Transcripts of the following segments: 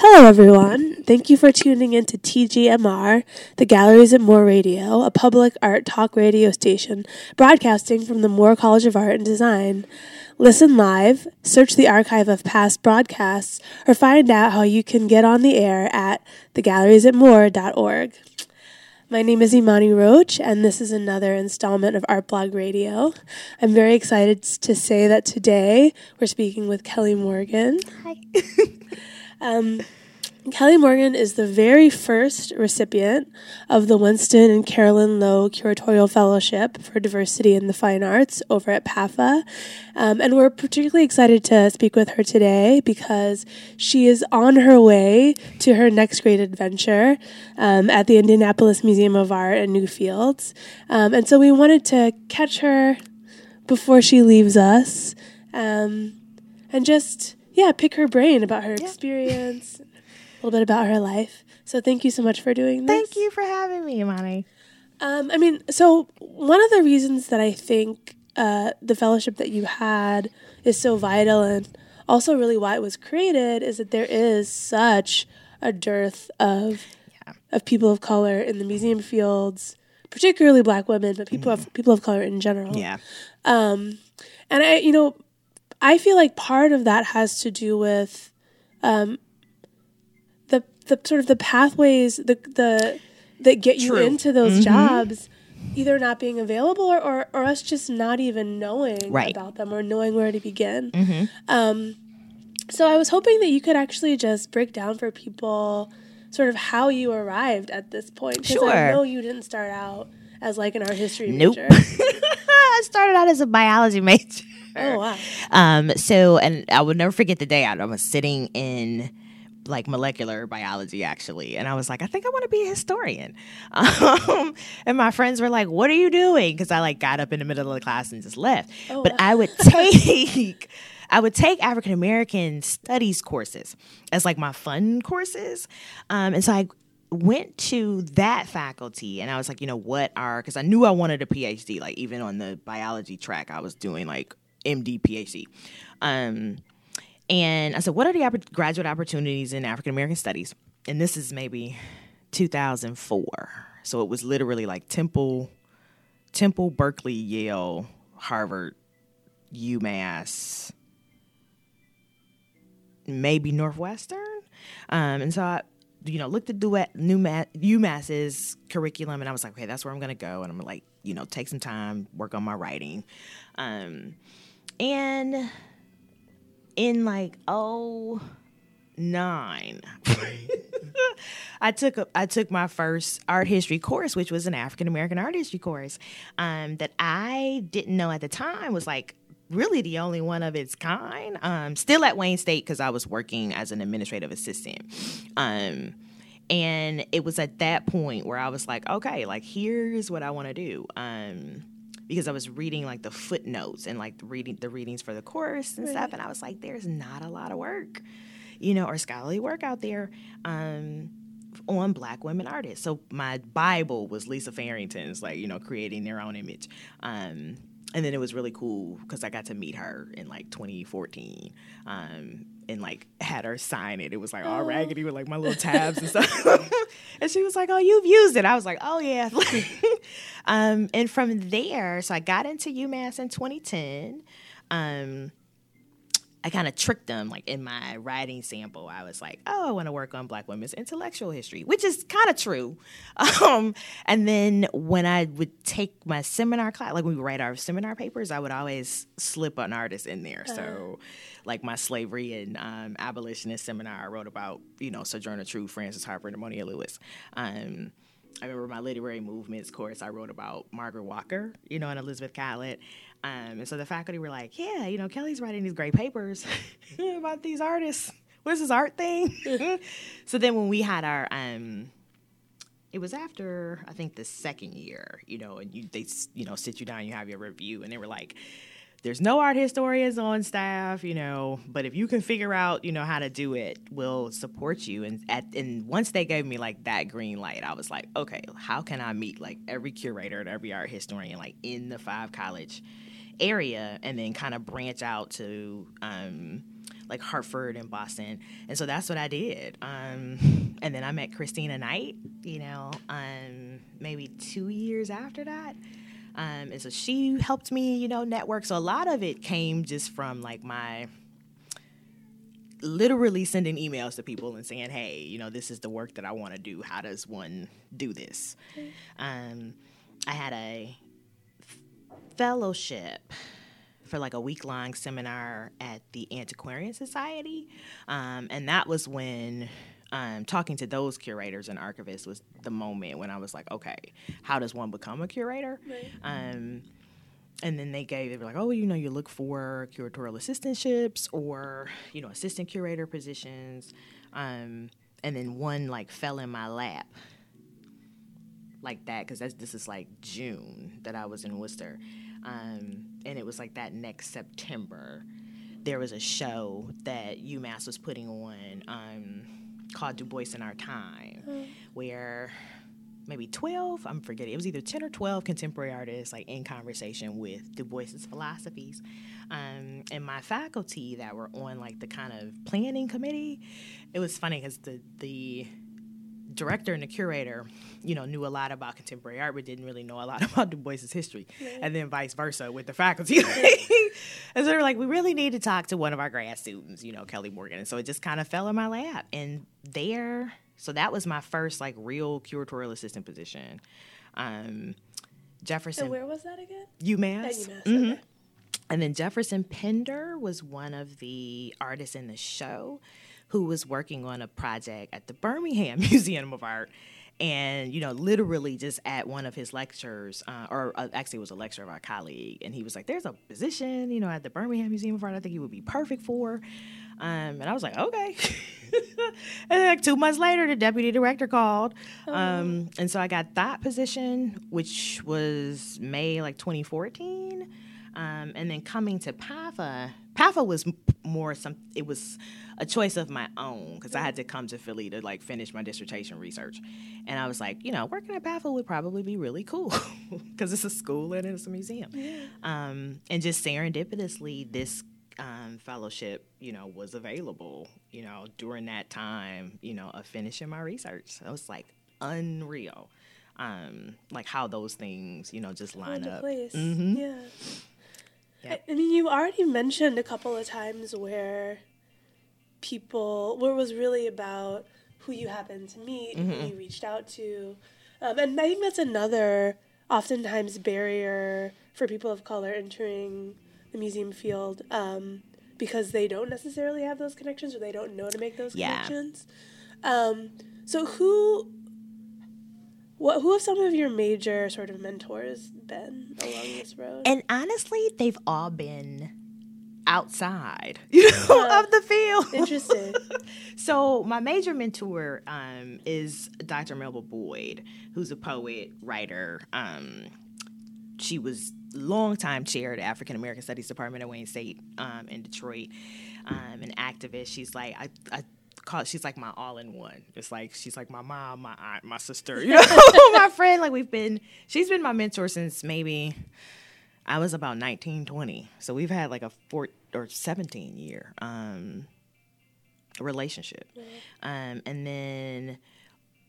Hello, everyone. Thank you for tuning in to TGMR, the Galleries at Moore Radio, a public art talk radio station broadcasting from the Moore College of Art and Design. Listen live, search the archive of past broadcasts, or find out how you can get on the air at thegalleriesatmoore.org. My name is Imani Roach, and this is another installment of Art Blog Radio. I'm very excited to say that today we're speaking with Kelly Morgan. Hi. Um, Kelly Morgan is the very first recipient of the Winston and Carolyn Lowe Curatorial Fellowship for Diversity in the Fine Arts over at PAFA. Um, and we're particularly excited to speak with her today because she is on her way to her next great adventure um, at the Indianapolis Museum of Art in Newfields. Um, and so we wanted to catch her before she leaves us um, and just, yeah, pick her brain about her experience a little bit about her life. So thank you so much for doing this. Thank you for having me, Imani. Um, I mean, so one of the reasons that I think uh, the fellowship that you had is so vital and also really why it was created is that there is such a dearth of Yeah. of people of color in the museum fields, particularly black women, but people of people of color in general. Yeah. Um, and I, you know, I feel like part of that has to do with um, the the sort of the pathways the the that get you into those jobs either not being available or, or, or us just not even knowing Right. about them or knowing where to begin. Um, so I was hoping that you could actually just break down for people sort of how you arrived at this point. Because I know you didn't start out as like an art history Nope. major. I started out as a biology major. Oh wow. Um, so, and I will never forget the day I was sitting in like molecular biology actually and i was like i think i want to be a historian. Um, and my friends were like what are you doing? Because i like got up in the middle of the class and just left. Oh, but wow. i would take i would take african american studies courses as like my fun courses. Um, and so i went to that faculty and I was like, you know, what are because I knew I wanted a PhD, like even on the biology track, I was doing like MD. Um, and I said, what are the graduate opportunities in African American studies? And this is maybe 2004. So it was literally like Temple, Temple, Berkeley, Yale, Harvard, UMass, maybe Northwestern. Um, and so I, you know, looked at Duet, new Ma- UMass's curriculum, and I was like, okay, that's where I'm gonna go, and I'm like, you know, take some time, work on my writing, um, and in like oh nine. I took a, I took my first art history course, which was an African American art history course, um, that I didn't know at the time was like really the only one of its kind. Um, still at Wayne State because I was working as an administrative assistant. Um, and it was at that point where I was like, okay, like here's what I want to do. Um, because I was reading like the footnotes and like the reading the readings for the course and stuff, and I was like, there's not a lot of work, you know, or scholarly work out there. Um, on black women artists. So my Bible was Lisa Farrington's, like, you know, creating their own image. Um, and then it was really cool because I got to meet her in like 2014 um, and like had her sign it. It was like all raggedy with like my little tabs and stuff. and she was like, Oh, you've used it. I was like, Oh, yeah. um, and from there, so I got into UMass in 2010. Um, I kind of tricked them, like in my writing sample. I was like, "Oh, I want to work on Black women's intellectual history," which is kind of true. Um, and then when I would take my seminar class, like when we write our seminar papers, I would always slip an artist in there. So, like my slavery and um, abolitionist seminar, I wrote about you know Sojourner Truth, Frances Harper, and Edmonia Lewis. Um, I remember my literary movements course. I wrote about Margaret Walker, you know, and Elizabeth Catlett. Um, and so the faculty were like, "Yeah, you know, Kelly's writing these great papers about these artists. What is this art thing?" so then when we had our, um, it was after I think the second year, you know, and you they you know sit you down, you have your review, and they were like. There's no art historians on staff, you know, but if you can figure out, you know, how to do it, we'll support you. And at and once they gave me like that green light, I was like, okay, how can I meet like every curator and every art historian like in the five college area and then kind of branch out to um, like Hartford and Boston. And so that's what I did. Um, and then I met Christina Knight, you know, um, maybe two years after that. Um, and so she helped me, you know, network. So a lot of it came just from like my literally sending emails to people and saying, hey, you know, this is the work that I want to do. How does one do this? Um, I had a fellowship for like a week long seminar at the Antiquarian Society. Um, and that was when um, talking to those curators and archivists was the moment when I was like, okay, how does one become a curator? Right. Um, and then they gave they were like, oh, you know, you look for curatorial assistantships or you know, assistant curator positions. Um, and then one like fell in my lap like that because this is like June that I was in Worcester, um, and it was like that next September. There was a show that UMass was putting on um, called Du Bois in Our Time, where maybe 12 i'm forgetting it was either 10 or 12 contemporary artists like in conversation with du bois's philosophies um, and my faculty that were on like the kind of planning committee it was funny because the the director and the curator, you know, knew a lot about contemporary art, but didn't really know a lot about Du Bois's history, and then vice versa with the faculty. and so they were like, we really need to talk to one of our grad students, you know, Kelly Morgan. And so it just kind of fell in my lap, and there, so that was my first like real curatorial assistant position. Um, Jefferson. And where was that again? UMass. At UMass. Mhm. Okay. And then Jefferson Pinder was one of the artists in the show who was working on a project at the Birmingham Museum of Art. And, you know, literally just at one of his lectures, uh, or uh, actually it was a lecture of our colleague, and he was like, There's a position, you know, at the Birmingham Museum of Art I think he would be perfect for. Um, and I was like, Okay. and then, like two months later, the deputy director called. Um, and so I got that position, which was May like 2014. Um, and then coming to PAFA, PAFA was more some. It was a choice of my own because I had to come to Philly to like finish my dissertation research, and I was like, you know, working at PAFA would probably be really cool because it's a school and it's a museum. Um, and just serendipitously, this um, fellowship, you know, was available, you know, during that time, you know, of finishing my research. So it was like unreal, um, like how those things, you know, just line up. place. Mhm. Yeah. I, I mean, you already mentioned a couple of times where people, where it was really about who you happened to meet, Mm-hmm. who you reached out to. Um, and I think that's another, oftentimes, barrier for people of color entering the museum field um, because they don't necessarily have those connections or they don't know to make those Yeah. connections. Um, so, who. What, who have some of your major sort of mentors been along this road? And honestly, they've all been outside you know, Yeah. of the field. Interesting. so my major mentor um, is Dr. Melba Boyd, who's a poet, writer. Um, she was longtime chair of the African American Studies Department at Wayne State um, in Detroit, um, an activist. She's like I. I call she's like my all in one. It's like she's like my mom, my aunt, my sister, you know, my friend. Like we've been she's been my mentor since maybe I was about 19, 20. So we've had like a four or 17 year um, relationship. Um, and then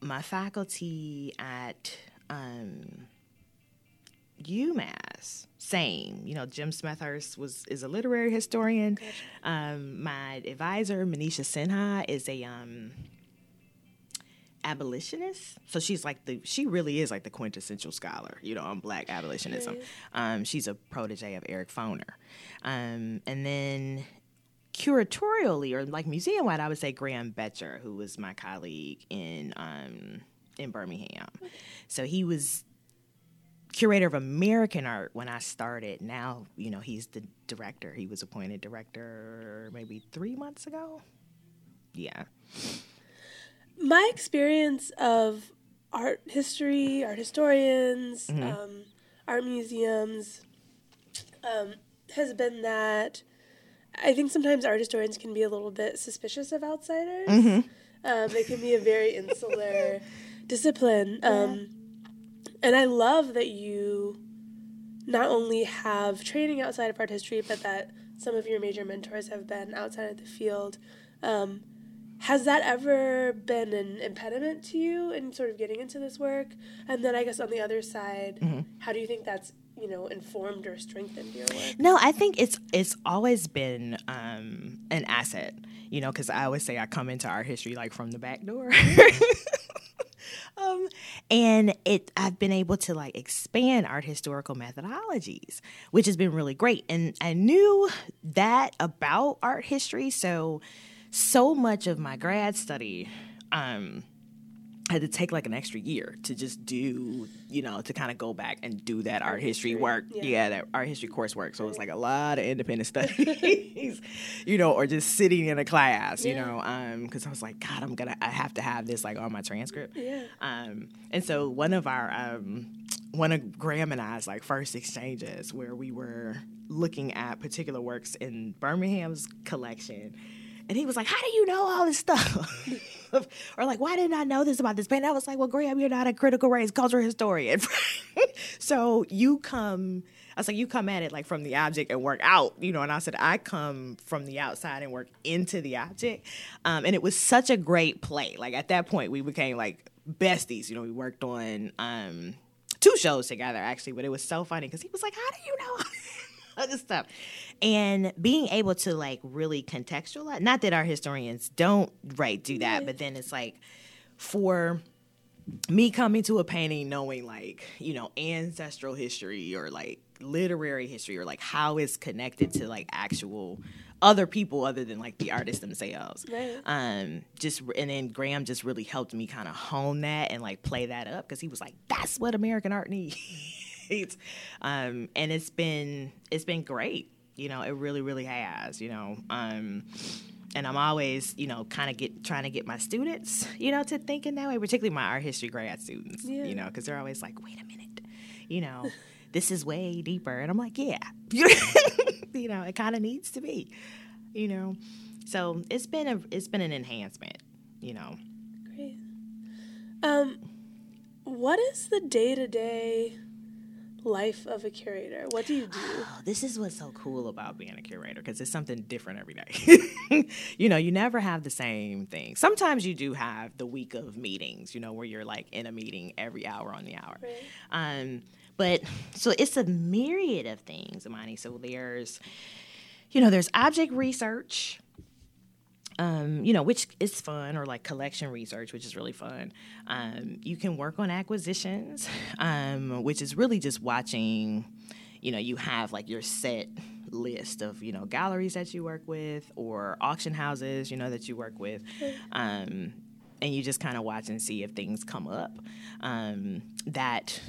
my faculty at um, UMass, same. You know, Jim Smethurst was is a literary historian. Um, my advisor, Manisha Sinha, is a um, abolitionist. So she's like the she really is like the quintessential scholar, you know, on black abolitionism. Um, she's a protege of Eric Foner. Um, and then curatorially or like museum wide, I would say Graham Boettcher, who was my colleague in um, in Birmingham. So he was curator of American art when I started. Now, you know, he's the director. He was appointed director maybe three months ago. Yeah. My experience of art history, art historians, Mm-hmm. um, art museums um, has been that I think sometimes art historians can be a little bit suspicious of outsiders. Mm-hmm. Um, it can be a very insular discipline. Um, and I love that you not only have training outside of art history, but that some of your major mentors have been outside of the field. Um, has that ever been an impediment to you in sort of getting into this work? And then I guess on the other side, mm-hmm. how do you think that's you know informed or strengthened your work? No, I think it's it's always been um, an asset. You know, because I always say I come into art history like from the back door. um, and it I've been able to like expand art historical methodologies, which has been really great. And I knew that about art history, so so much of my grad study um, had to take like an extra year to just do, you know, to kind of go back and do that art, art history, history, work. Yeah. yeah. that art history coursework. So it was like a lot of independent studies, you know, or just sitting in a class, yeah. you know, because um, I was like, God, I'm gonna, I have to have this like on my transcript. Yeah. Um, and so one of our, um, one of Graham and I's like first exchanges where we were looking at particular works in Birmingham's collection and he was like, How do you know all this stuff? or like, why didn't I know this about this band? I was like, Well, Graham, you're not a critical race cultural historian. so you come I was like, you come at it like from the object and work out, you know. And I said, I come from the outside and work into the object. Um, and it was such a great play. Like at that point, we became like besties. You know, we worked on um, two shows together actually, but it was so funny because he was like, "How do you know?" other stuff. And being able to like really contextualize, not that our historians don't right do that, but then it's like for me coming to a painting knowing like, you know, ancestral history or like literary history or like how it's connected to like actual other people other than like the artists themselves. Right. Um, just and then Graham just really helped me kind of hone that and like play that up because he was like, "That's what American art needs." um, and it's been it's been great. You know, it really really has. You know. Um, and I'm always, you know, kind of get trying to get my students, you know, to think in that way, particularly my art history grad students, yeah. you know, because they're always like, wait a minute, you know, this is way deeper, and I'm like, yeah, you know, it kind of needs to be, you know, so it's been a it's been an enhancement, you know. Great. Um, what is the day to day life of a curator? What do you do? Oh, this is what's so cool about being a curator because it's something different every day. you know, you never have the same thing. Sometimes you do have the week of meetings, you know, where you're like in a meeting every hour on the hour. Right. Um, but so it's a myriad of things, Imani. So there's, you know, there's object research um, you know, which is fun, or like collection research, which is really fun. Um, you can work on acquisitions, um, which is really just watching. You know, you have like your set list of you know galleries that you work with or auction houses, you know, that you work with. Um, and you just kind of watch and see if things come up um, that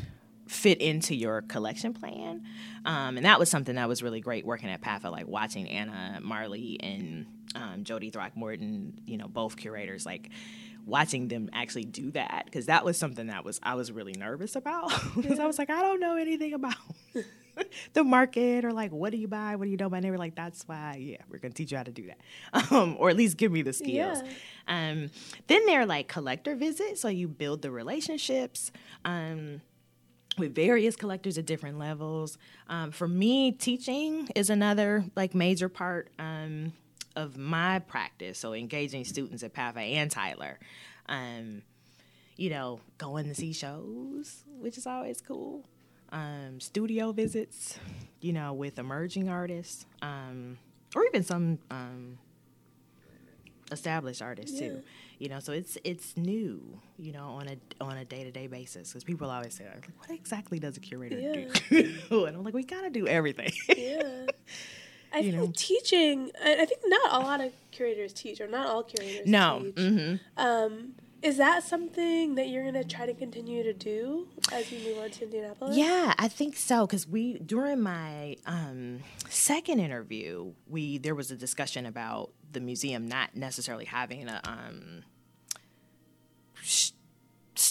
fit into your collection plan. Um, and that was something that was really great working at PAFA, like watching Anna Marley and um, Jody Throckmorton, you know, both curators, like watching them actually do that. Because that was something that was I was really nervous about. Because I was like I don't know anything about the market or like what do you buy? What do you don't buy? And they were like that's why yeah we're gonna teach you how to do that. Um, or at least give me the skills. Yeah. um, then there are like collector visits so you build the relationships. Um, with various collectors at different levels. Um, for me, teaching is another like major part um, of my practice. So engaging students at PAFA and Tyler. Um, you know, going to see shows, which is always cool. Um, studio visits, you know, with emerging artists, um, or even some um, established artists yeah. too you know so it's it's new you know on a on a day-to-day basis because people always say like what exactly does a curator yeah. do and i'm like we gotta do everything yeah I you think know? teaching. I think not a lot of curators teach, or not all curators. No. Teach. Mm-hmm. Um, is that something that you're going to try to continue to do as you move on to Indianapolis? Yeah, I think so. Because we during my um, second interview, we there was a discussion about the museum not necessarily having a um,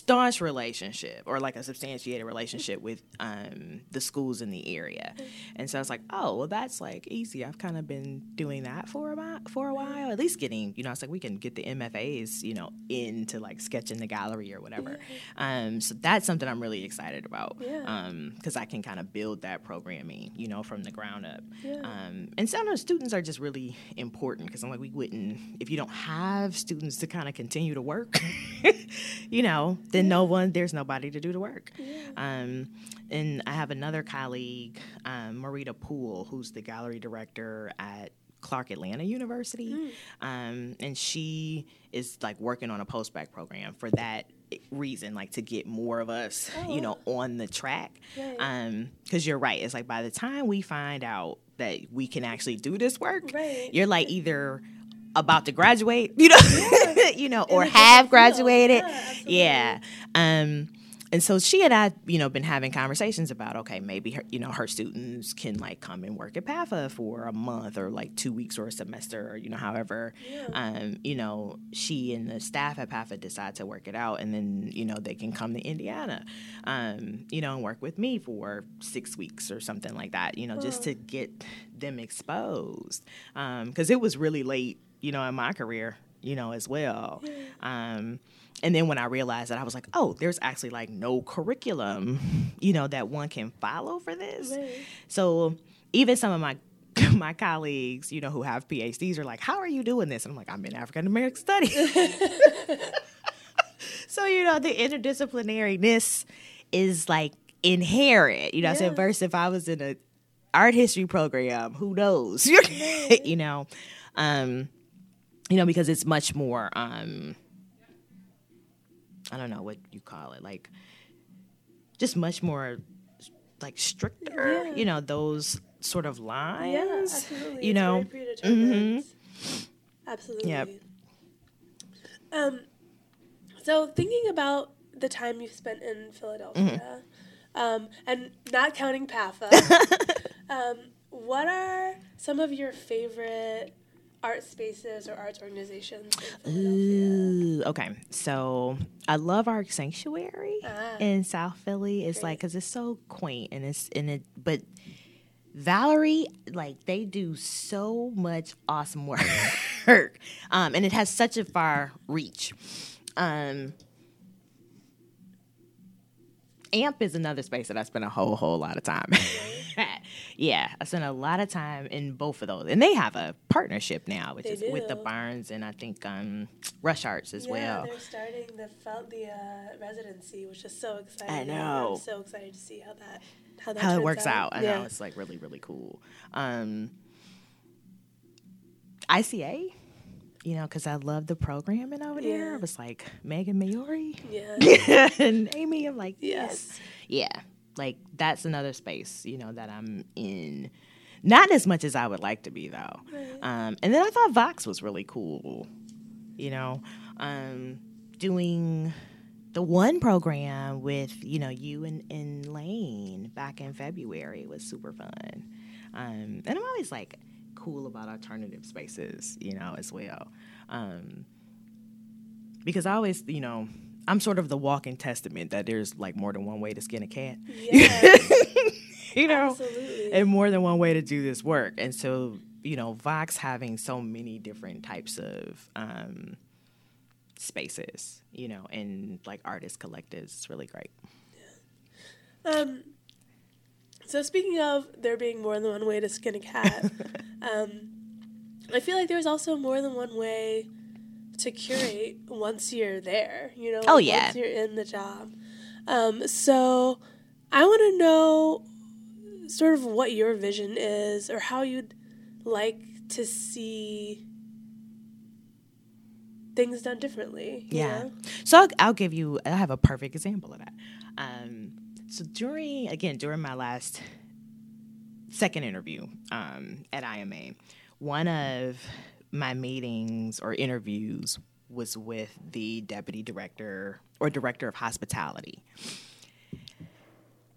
staunch relationship or like a substantiated relationship with um, the schools in the area. And so I was like, oh, well, that's like easy. I've kind of been doing that for about while, for a while, at least getting, you know, it's like we can get the MFAs, you know, into like sketching the gallery or whatever. Um, so that's something I'm really excited about. Yeah. Um, because I can kind of build that programming, you know, from the ground up. Yeah. Um, and some of the students are just really important because I'm like, we wouldn't, if you don't have students to kind of continue to work, you know, then no one, there's nobody to do the work. Um, and I have another colleague, um, Maurita Poole, who's the gallery director at Clark Atlanta University. Um, and she is like working on a post-bac program for that reason, like to get more of us, you know, on the track. Right. Um, because you're right. It's like by the time we find out that we can actually do this work, Right. you're like either about to graduate, you know, you know, or have graduated. Yeah. Yeah. Um, and so she and I, you know, been having conversations about okay, maybe her, you know, her students can like come and work at PAFA for a month or like two weeks or a semester or you know, however, um, you know, she and the staff at PAFA decide to work it out, and then you know they can come to Indiana, um, you know, and work with me for six weeks or something like that, you know, just to get them exposed, because it was really late, you know, in my career, you know, as well. Um, and then when I realized that, I was like, oh, there's actually like no curriculum, you know, that one can follow for this. Right. So even some of my my colleagues, you know, who have PhDs are like, how are you doing this? And I'm like, I'm in African American studies. so, you know, the interdisciplinariness is like inherent, you know, so Yeah. versus if I was in a art history program, who knows? you know. Um, you know, because it's much more um I don't know what you call it, like just much more like stricter, Yeah. you know, those sort of lines. Yeah, absolutely. You It's know. predetermined. Absolutely. Yep. Um, so thinking about the time you've spent in Philadelphia, Mm-hmm. um, and not counting PAFA, um, what are some of your favorite art spaces or arts organizations in Ooh, okay. So I love Art Sanctuary Ah. in South Philly. It's like because it's so quaint and it's and it, but Valerie, like they do so much awesome work, um, and it has such a far reach. Um, AMP is another space that I spend a whole whole lot of time. yeah, I spend a lot of time in both of those, and they have a partnership now, which They is with the. Barnes and I think um, Rush Arts as yeah, well. they're starting the fel- the uh, residency, which is so exciting. I know. I'm so excited to see how that how that How it works out, I yeah. know it's like really really cool. Um, ICA, you know, because I love the programming over there. Yeah. It was like Megan Maori. Yeah. and Amy, I'm like, Yes. yes. Yeah. Like that's another space, you know, that I'm in. Not as much as I would like to be though. Um, and then I thought Vox was really cool. You know, um, doing the one program with, you know, you and, and Lane back in February was super fun. Um, and I'm always like cool about alternative spaces, you know, as well. Um, because I always, you know, I'm sort of the walking testament that there's like more than one way to skin a cat. Yeah. you know, Absolutely. and more than one way to do this work. And so, you know, Vox having so many different types of um, spaces, you know, and like artist collectives is really great. Um, so speaking of there being more than one way to skin a cat, um, I feel like there's also more than one way to curate once you're there. You know, Oh, like, yeah. once you're in the job. Um, so I want to know sort of what your vision is, or how you'd like to see things done differently. Yeah. know? So I'll, I'll give you, I have a perfect example of that. Um, so during, again, during my last second interview um, at IMA, one of my meetings or interviews was with the deputy director or director of hospitality.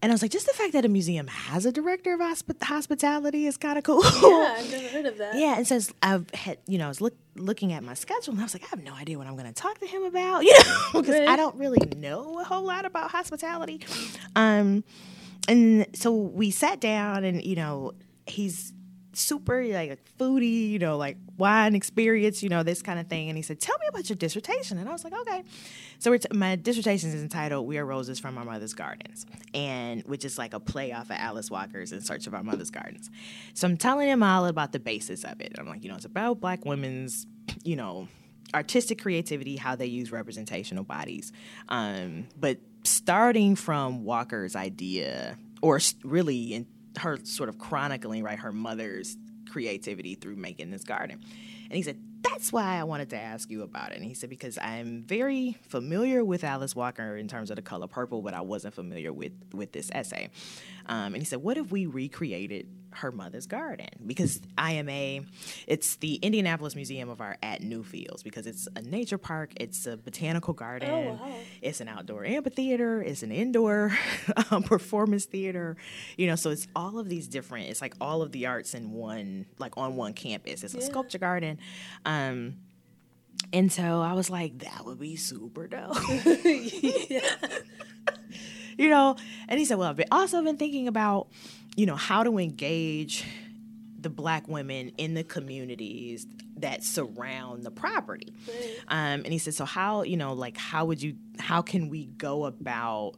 And I was like, just the fact that a museum has a director of hosp- hospitality is kind of cool. Yeah, I've never heard of that. Yeah, and says I've had, you know, I was look, looking at my schedule, and I was like, I have no idea what I'm going to talk to him about, you know, because Right. I don't really know a whole lot about hospitality. Um, and so we sat down, and you know, he's super like foodie, you know, like wine experience, you know, this kind of thing. And he said, "Tell me about your dissertation." And I was like, "Okay." So t- my dissertation is entitled "We Are Roses from Our Mother's Gardens," and which is like a play off of Alice Walker's "In Search of Our Mother's Gardens." So I'm telling him all about the basis of it. I'm like, you know, it's about Black women's, you know, artistic creativity, how they use representational bodies, um, but starting from Walker's idea, or really in her sort of chronicling, right, her mother's creativity through making this garden. And he said, that's why I wanted to ask you about it. And he said, because I'm very familiar with Alice Walker in terms of the color purple, but I wasn't familiar with, with this essay. Um, and he said, what if we recreated her mother's garden? Because IMA, it's the Indianapolis Museum of Art at Newfields because it's a nature park, it's a botanical garden, Oh, wow. it's an outdoor amphitheater, it's an indoor um, performance theater, you know, so it's all of these different, it's like all of the arts in one, like on one campus. It's a sculpture garden. Um, and so I was like, that would be super dope. you know, and he said, well, I've been, also been thinking about, you know, how to engage the black women in the communities that surround the property. Um, and he said, so how, you know, like, how would you, how can we go about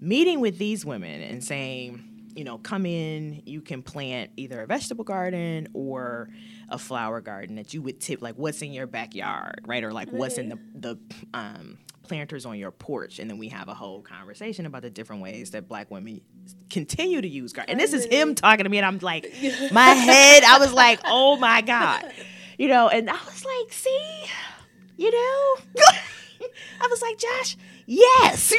meeting with these women and saying, you know, come in, you can plant either a vegetable garden or a flower garden that you would tip, like what's in your backyard, right? Or like what's in the, the um, planters on your porch. And then we have a whole conversation about the different ways that black women continue to use garden. And this is him talking to me, and I'm like, my head, I was like, oh my God. You know, and I was like, see, you know, I was like, Josh, yes.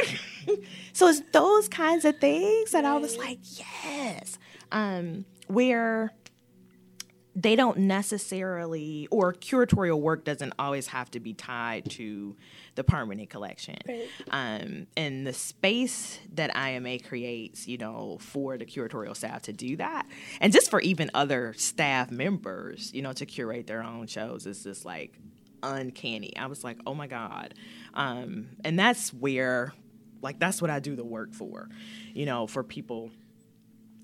so it's those kinds of things that I was like, yes. Um, where they don't necessarily, or curatorial work doesn't always have to be tied to the permanent collection. Right. Um, and the space that IMA creates, you know, for the curatorial staff to do that, and just for even other staff members, you know, to curate their own shows is just like uncanny. I was like, oh my God. Um, and that's where, like, that's what I do the work for, you know, for people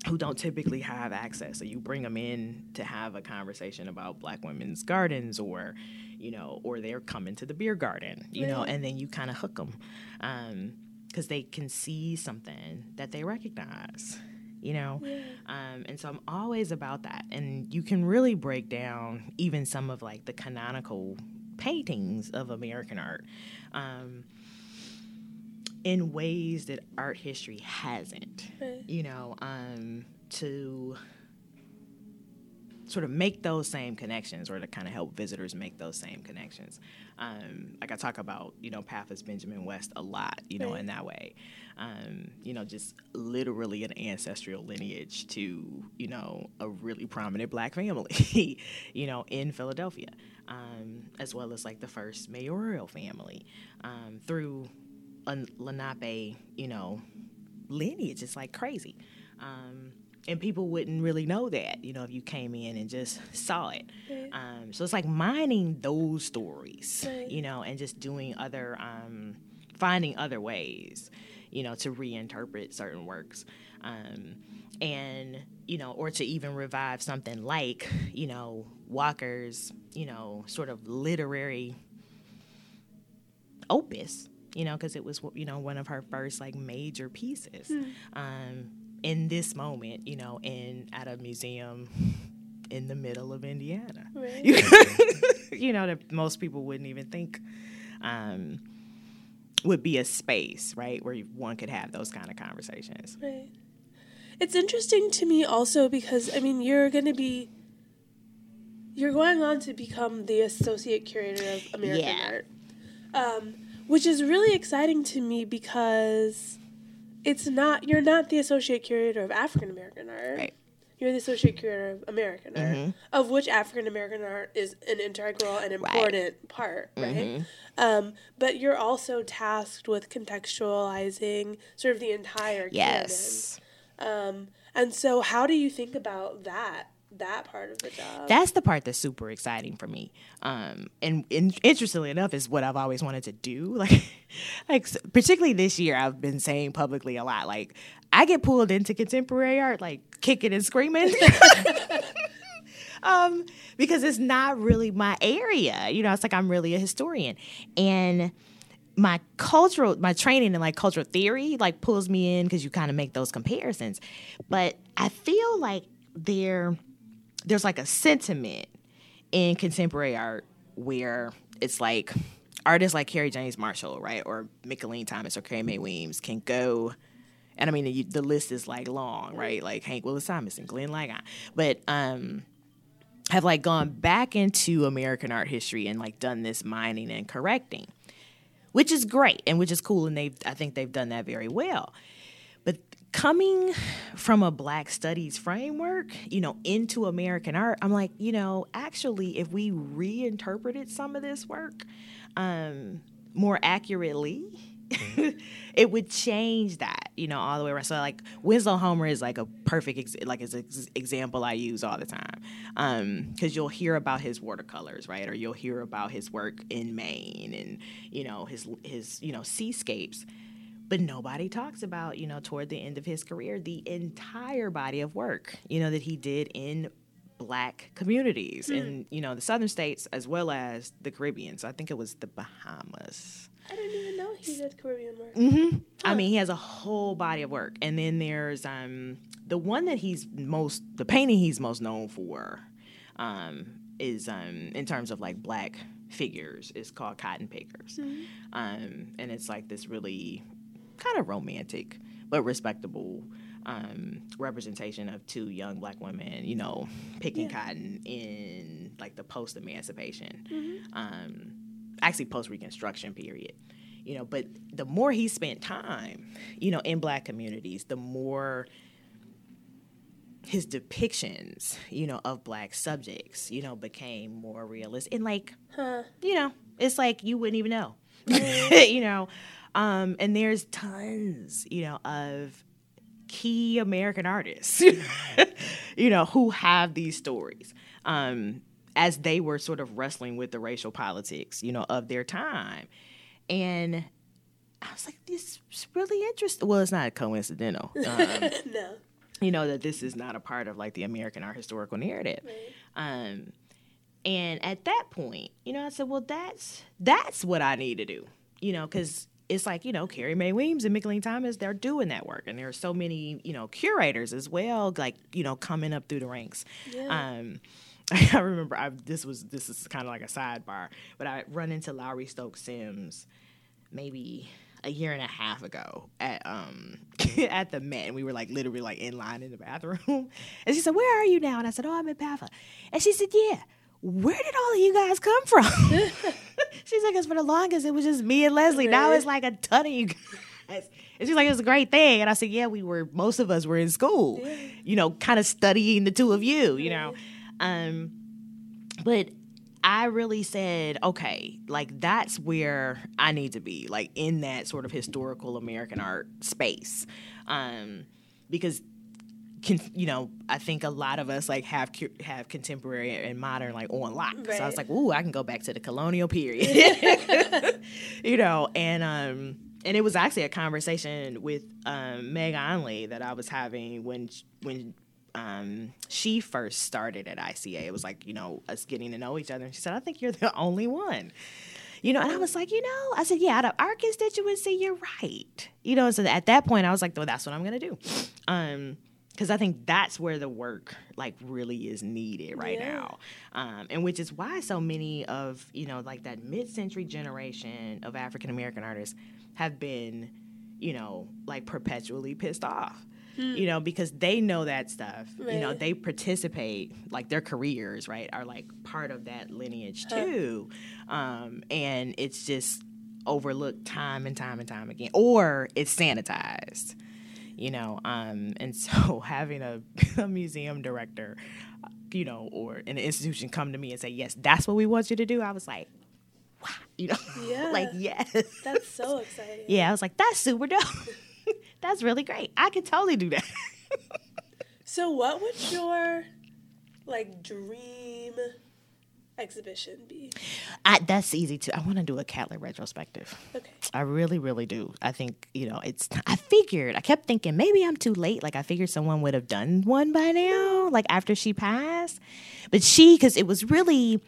who don't typically have access. So you bring them in to have a conversation about Black women's gardens, or you know, or they're coming to the beer garden, you know, and then you kind of hook them because they can see something that they recognize. You know, um, and so I'm always about that, and you can really break down even some of like the canonical paintings of American art um, in ways that art history hasn't Right. you know, um, to sort of make those same connections or to kind of help visitors make those same connections. Um, like I talk about, you know, PAFA's Benjamin West a lot, you know, Right. in that way. Um, you know, just literally an ancestral lineage to, you know, a really prominent black family, you know, in Philadelphia, um, as well as like the first mayoral family um, through Lenape, you know, lineage. It's like crazy. Um, and people wouldn't really know that, you know, if you came in and just saw it. Right. Um, so it's like mining those stories, Right. you know, and just doing other, um, finding other ways, you know, to reinterpret certain works. Um, and, you know, or to even revive something like, you know, Walker's, you know, sort of literary opus, you know, because it was, you know, one of her first like major pieces. Um, in this moment, you know, in at a museum in the middle of Indiana, Right. you, you know, that most people wouldn't even think um, would be a space, right, where one could have those kind of conversations. Right. It's interesting to me also because I mean you're going to be you're going on to become the associate curator of American Yeah. art, um, which is really exciting to me because it's not you're not the associate curator of African American art. Right. You're the associate curator of American art, Mhm. of which African American art is an integral and important part, right? Mhm. Um, but you're also tasked with contextualizing sort of the entire Yes. canon. Um, and so, how do you think about that that part of the job? That's the part that's super exciting for me. Um, and, and interestingly enough, is what I've always wanted to do. Like, like particularly this year, I've been saying publicly a lot. Like, I get pulled into contemporary art, like kicking and screaming. um, because it's not really my area. You know, it's like I'm really a historian, and my cultural, my training in like cultural theory, like pulls me in because you kind of make those comparisons. But I feel like there, there's like a sentiment in contemporary art where it's like artists like Kerry James Marshall, right, or Mickalene Thomas or Carrie Mae Weems can go and I mean the, the list is like long, right? Like Hank Willis Thomas and Glenn Ligon, but um, have like gone back into American art history and like done this mining and correcting, which is great and which is cool, and they I think they've done that very well. Coming from a Black Studies framework, you know, into American art, I'm like, you know, actually, if we reinterpreted some of this work um, more accurately it would change that, you know, all the way around. So like Winslow Homer is like a perfect ex- like is an ex- example I use all the time, because um, you'll hear about his watercolors, right, or you'll hear about his work in Maine and you know his his you know seascapes. But nobody talks about, you know, toward the end of his career, the entire body of work, you know, that he did in black communities mm. in you know the southern states as well as the caribbean so i think it was the bahamas I didn't even know he did Caribbean work. Mm-hmm. Huh. I mean, he has a whole body of work, and then there's um the one that he's most the painting he's most known for, um is um in terms of like black figures is called Cotton Pickers, mm-hmm. um and it's like this really kind of romantic but respectable um, representation of two young black women, you know, picking yeah. cotton in like the post emancipation. Mm-hmm. Um, actually post Reconstruction period. You know, but the more he spent time, you know, in black communities, the more his depictions, you know, of black subjects, you know, became more realistic. And like, huh. you know, it's like you wouldn't even know. you know. Um, and there's tons, you know, of key American artists, you know, who have these stories. Um, as they were sort of wrestling with the racial politics, you know, of their time. And I was like, this is really interesting. Well, it's not coincidental. Um, no. You know, that this is not a part of like the American art historical narrative. Right. Um, and at that point, you know, I said, well, that's that's what I need to do. You know, because it's like, you know, Carrie Mae Weems and Mickalene Thomas, they're doing that work. And there are so many, you know, curators as well, like, you know, coming up through the ranks. Yeah. Um, I remember I, this was this is kind of like a sidebar, but I run into Lowery Stokes Sims maybe a year and a half ago at um at the Met, and we were like literally like in line in the bathroom, and she said, "Where are you now?" And I said, "Oh, I'm in PAFA," and she said, "Yeah." Where did all of you guys come from? She's like, "Cause for the longest it was just me and Leslie. Now it's like a ton of you guys." And she's like, it's a great thing. And I said, yeah, we were, most of us were in school, you know, kind of studying the two of you, you know. Um, but I really said, okay, like that's where I need to be, like in that sort of historical American art space, um, because. Can, you know, I think a lot of us like have have contemporary and modern like on lock. Right. So I was like, "Ooh, I can go back to the colonial period," you know, and um, and it was actually a conversation with um, Meg Onli that I was having when when um, she first started at ICA. It was like, you know, us getting to know each other. And she said, I think you're the only one. You know, and I was like, you know, I said, yeah, out of our constituency, you're right. You know, so at that point, I was like, well, that's what I'm going to do. Um, because I think that's where the work like really is needed right yeah. now, um, and which is why so many of you know like that mid-century generation of African American artists have been, you know, like perpetually pissed off mm. you know, because they know that stuff. Right. You know, they participate, like their careers, right, are like part of that lineage too. Huh. Um, and it's just overlooked time and time and time again, or it's sanitized. You know, um, and so having a, a museum director, you know, or an institution come to me and say, "Yes, that's what we want you to do," I was like, wow, you know, yeah, like yes, that's so exciting. Yeah, I was like, that's super dope. That's really great. I could totally do that. so, what would your like dream exhibition be? I, that's easy too. I want to do a Catlett retrospective. Okay. I really, really do. I think you know it's. I figured. I kept thinking maybe I'm too late. Like I figured someone would have done one by now, like after she passed. But she, because it was really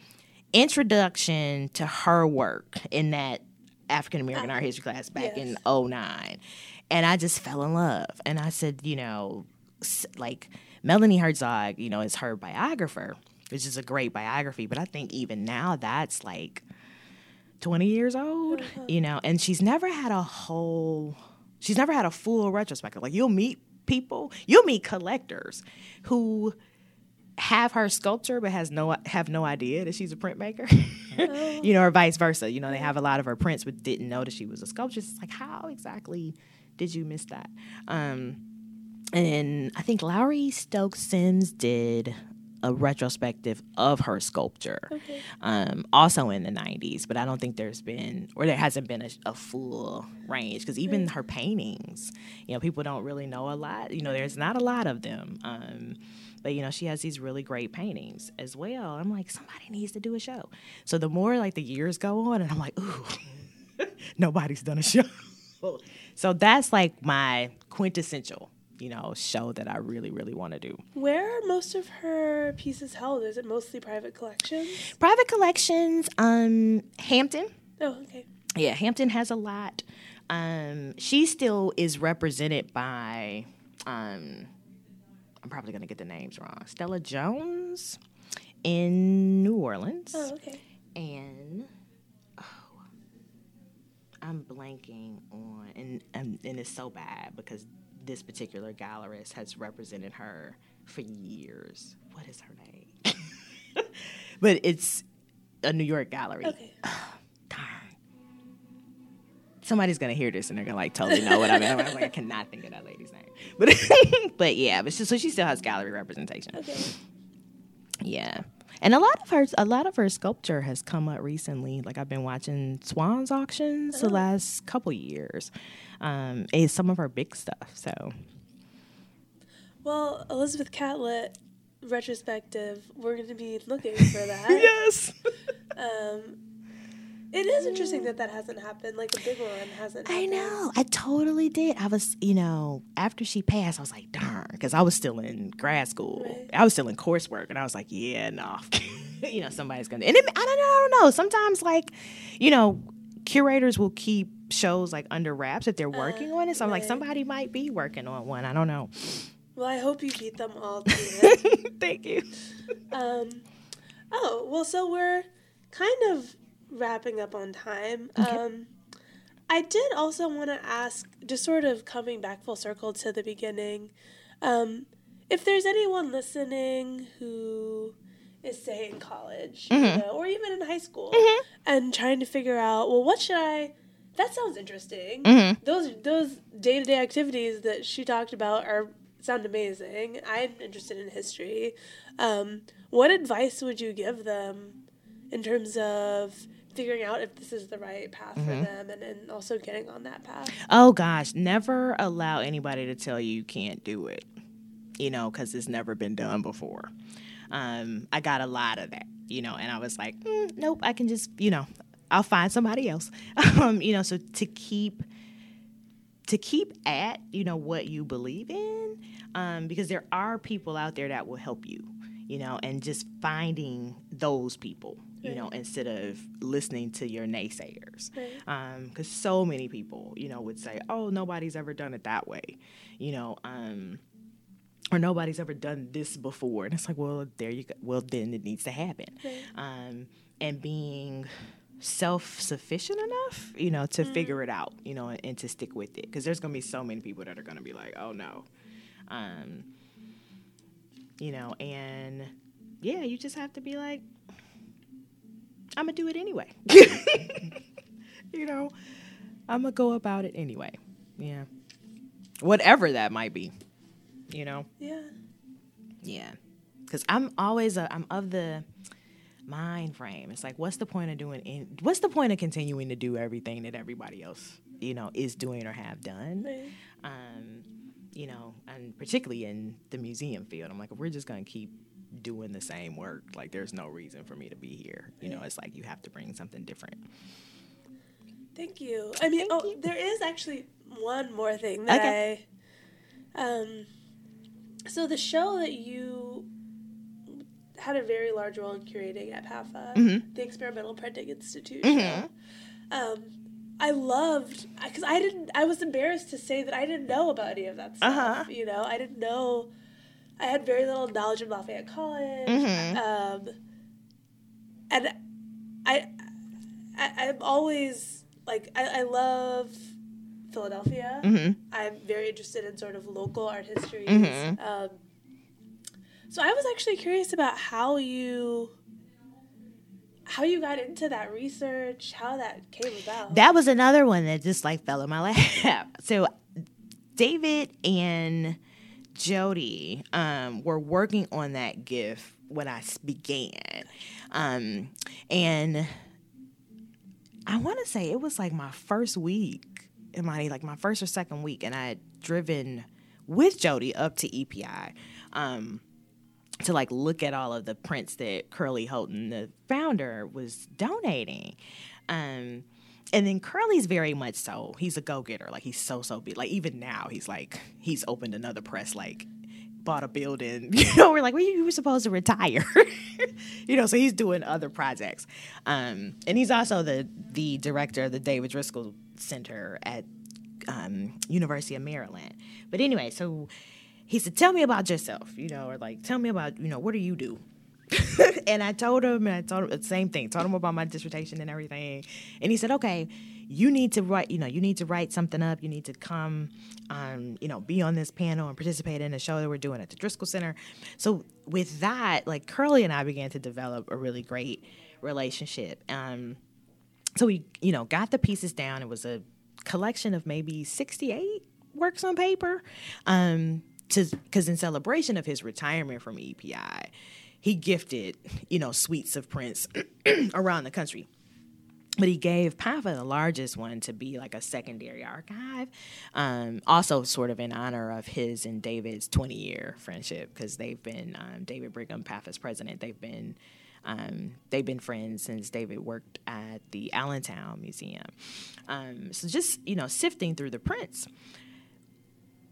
introduction to her work in that African American art ah, history class back Yes. in '09, and I just fell in love. And I said, you know, like Melanie Herzog, you know, is her biographer, which is a great biography. But I think even now that's like 20 years old, you know, and she's never had a whole, she's never had a full retrospective. Like you'll meet people, you'll meet collectors who have her sculpture but has no have no idea that she's a printmaker. you know, or vice versa. You know, they have a lot of her prints but didn't know that she was a sculptor. It's like how exactly did you miss that? Um and I think Lowery Stokes Sims did a retrospective of her sculpture, Okay. um, also in the 90s, but I don't think there's been, or there hasn't been a, a full range because even her paintings, you know, people don't really know a lot. You know, there's not a lot of them. Um, but, you know, she has these really great paintings as well. I'm like, somebody needs to do a show. So the more like the years go on, and I'm like, ooh, nobody's done a show. so that's like my quintessential, you know, show that I really, really want to do. Where are most of her pieces held? Is it mostly private collections? Private collections, um, Hampton. Oh, okay. Yeah, Hampton has a lot. Um, she still is represented by, um, I'm probably going to get the names wrong. Stella Jones in New Orleans. Oh, okay. And, oh, I'm blanking on, and, and, and it's so bad because this particular gallerist has represented her for years. What is her name? but it's a New York gallery. Okay. Darn. Somebody's gonna hear this and they're gonna like totally know what I mean. I'm like, I cannot think of that lady's name. But but yeah, but she, so she still has gallery representation. Okay. Yeah. And a lot of her a lot of her sculpture has come up recently. Like I've been watching Swann's auctions the last couple years. Um, and some of her big stuff. So Well, Elizabeth Catlett retrospective, we're going to be looking for that. Yes. Um, it is interesting that that hasn't happened. Like the big one hasn't. I know. I totally did. I was, you know, after she passed, I was like, darn, because I was still in grad school. Right. I was still in coursework, and I was like, yeah, no, you know, somebody's gonna. And it, I don't know. I don't know. Sometimes, like, you know, curators will keep shows like under wraps if they're working on it. So I'm like, somebody might be working on one. I don't know. Well, I hope you beat them all to it. Thank you. um, oh, well, so we're kind of wrapping up on time. Um, I did also want to ask, just sort of coming back full circle to the beginning, um, if there's anyone listening who is, say, in college, you know, or even in high school, and trying to figure out, well, what should I? That sounds interesting. Those those day to day activities that she talked about are sound amazing. I'm interested in history. Um, what advice would you give them in terms of figuring out if this is the right path for them and, and also getting on that path? Oh gosh, never allow anybody to tell you you can't do it. You know, because it's never been done before. Um, I got a lot of that, you know, and I was like, mm, nope, I can just, you know, I'll find somebody else. um, you know, so to keep to keep at, you know, what you believe in, um, because there are people out there that will help you, you know, and just finding those people, you know, instead of listening to your naysayers. Because so many people, you know, would say, "Oh, nobody's ever done it that way," you know, um, or nobody's ever done this before, and it's like, well, there you go. Well, then it needs to happen, um, and being self-sufficient enough, you know, to figure it out, you know, and, and to stick with it, because there's gonna be so many people that are gonna be like, "Oh no," um, you know, and yeah, you just have to be like, I'm gonna do it anyway. you know, I'm gonna go about it anyway. Yeah. Whatever that might be. You know? Yeah. Yeah. Cause I'm always a, I'm of the mind frame. It's like, what's the point of doing? In, what's the point of continuing to do everything that everybody else, you know, is doing or have done? Right. Um, you know, and particularly in the museum field, I'm like, we're just gonna keep doing the same work. Like there's no reason for me to be here. You know, it's like you have to bring something different. Thank you. I mean, Thank oh, you. there is actually one more thing that Okay. I. Um, so the show that you had a very large role in curating at PAFA, Mhm. the Experimental Printing Institute Mhm. Um, I loved because I didn't. I was embarrassed to say that I didn't know about any of that stuff. Uh-huh. You know, I didn't know. I had very little knowledge of Lafayette College. Mhm. Um, and I, I, I'm always like I, I love Philadelphia. hmm I'm very interested in sort of local art histories. Mhm. Um, so I was actually curious about how you how you got into that research, how that came about. That was another one that just like fell in my lap. So David and Jody um, were working on that gift when I began, um, and I want to say it was like my first week, Imani, like my first or second week, and I had driven with Jody up to EPI. Um, to like look at all of the prints that Curlee Holton, the founder, was donating. Um, and then Curlee's very much so. He's a go getter. Like he's so so big. Like even now, he's like he's opened another press. Like bought a building. You know, we're like, well, you were supposed to retire. you know, so he's doing other projects. Um, and he's also the the director of the David Driskell Center at um, University of Maryland. But anyway, so he said, "Tell me about yourself," you know, or like, "Tell me about, you know, what do you do?" and I told him, and I told him the same thing. Told him about my dissertation and everything, and he said, "Okay, you need to write. You know, you need to write something up. You need to come, um, you know, be on this panel and participate in a show that we're doing at the Driskell Center." So with that, like Curlee and I began to develop a really great relationship. Um, so we, you know, got the pieces down. It was a collection of maybe sixty-eight works on paper. Um, because in celebration of his retirement from EPI, he gifted you know suites of prints around the country. But he gave PAFA the largest one to be like a secondary archive, um, also sort of in honor of his and David's 20 year friendship because they've been um, David Brigham, PAFA's president. They've been um, they've been friends since David worked at the Allentown Museum. Um, so just you know sifting through the prints,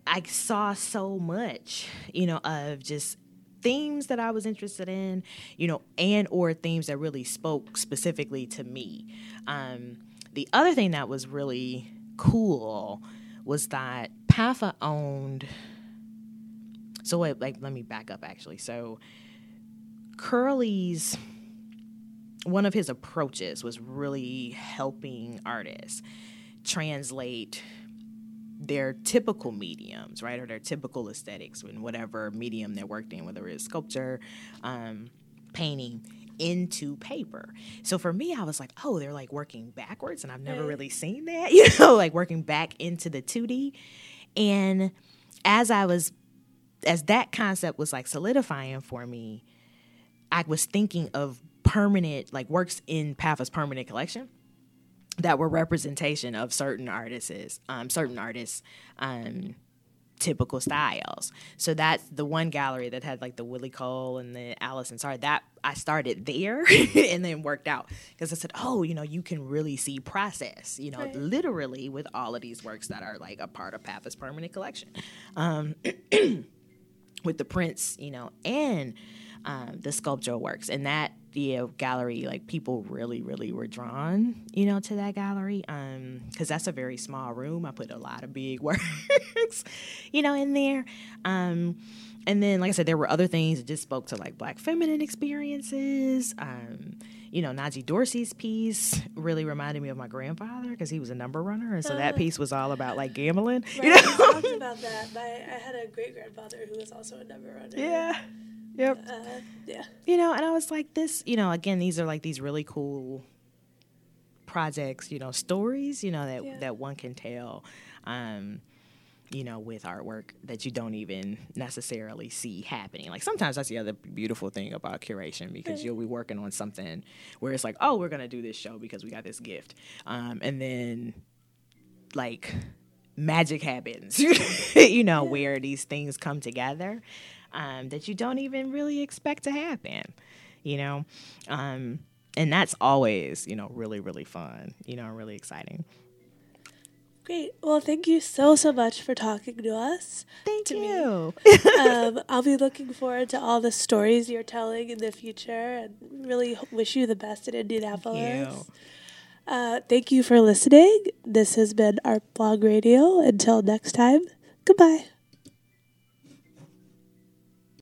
I saw so much, you know, of just themes that I was interested in, you know, and or themes that really spoke specifically to me. Um, the other thing that was really cool was that PAFA owned. So wait, like let me back up actually. So Curlee's one of his approaches was really helping artists translate their typical mediums, right, or their typical aesthetics in whatever medium they worked in, whether it's sculpture, um, painting, into paper. So for me, I was like, oh, they're like working backwards, and I've never really seen that, you know, like working back into the 2D. And as I was, as that concept was like solidifying for me, I was thinking of permanent, like works in PAFA's permanent collection that were representation of certain artists, um, certain artists, um, typical styles. So that's the one gallery that had like the Willie Cole and the Allison Sorry. That I started there and then worked out because I said, oh, you know, you can really see process, you know, Right. literally with all of these works that are like a part of PAFA's permanent collection. Um, with the prints, you know, and um, the sculptural works. And that you know, gallery, like people really, really were drawn, you know, to that gallery. Um, because that's a very small room. I put a lot of big works, you know, in there. Um, and then, like I said, there were other things that just spoke to like black feminine experiences. Um, you know, Najee Dorsey's piece really reminded me of my grandfather because he was a number runner, and so that Uh. piece was all about like gambling. Right, You know? talked about that. My, I had a great grandfather who was also a number runner. yeah. Yep. Uh, yeah. you know and i was like this you know again these are like these really cool projects you know stories you know that Yeah. that one can tell um you know with artwork that you don't even necessarily see happening like sometimes that's the other beautiful thing about curation because Right. you'll be working on something where it's like oh we're gonna do this show because we got this gift um and then like magic happens you know where these things come together um, that you don't even really expect to happen, you know? Um, and that's always, you know, really, really fun, you know, really exciting. Great. Well, thank you so, so much for talking to us. Thank to you. um, I'll be looking forward to all the stories you're telling in the future and really wish you the best in Indianapolis. Uh, thank you for listening. This has been Art Blog Radio. Until next time, goodbye.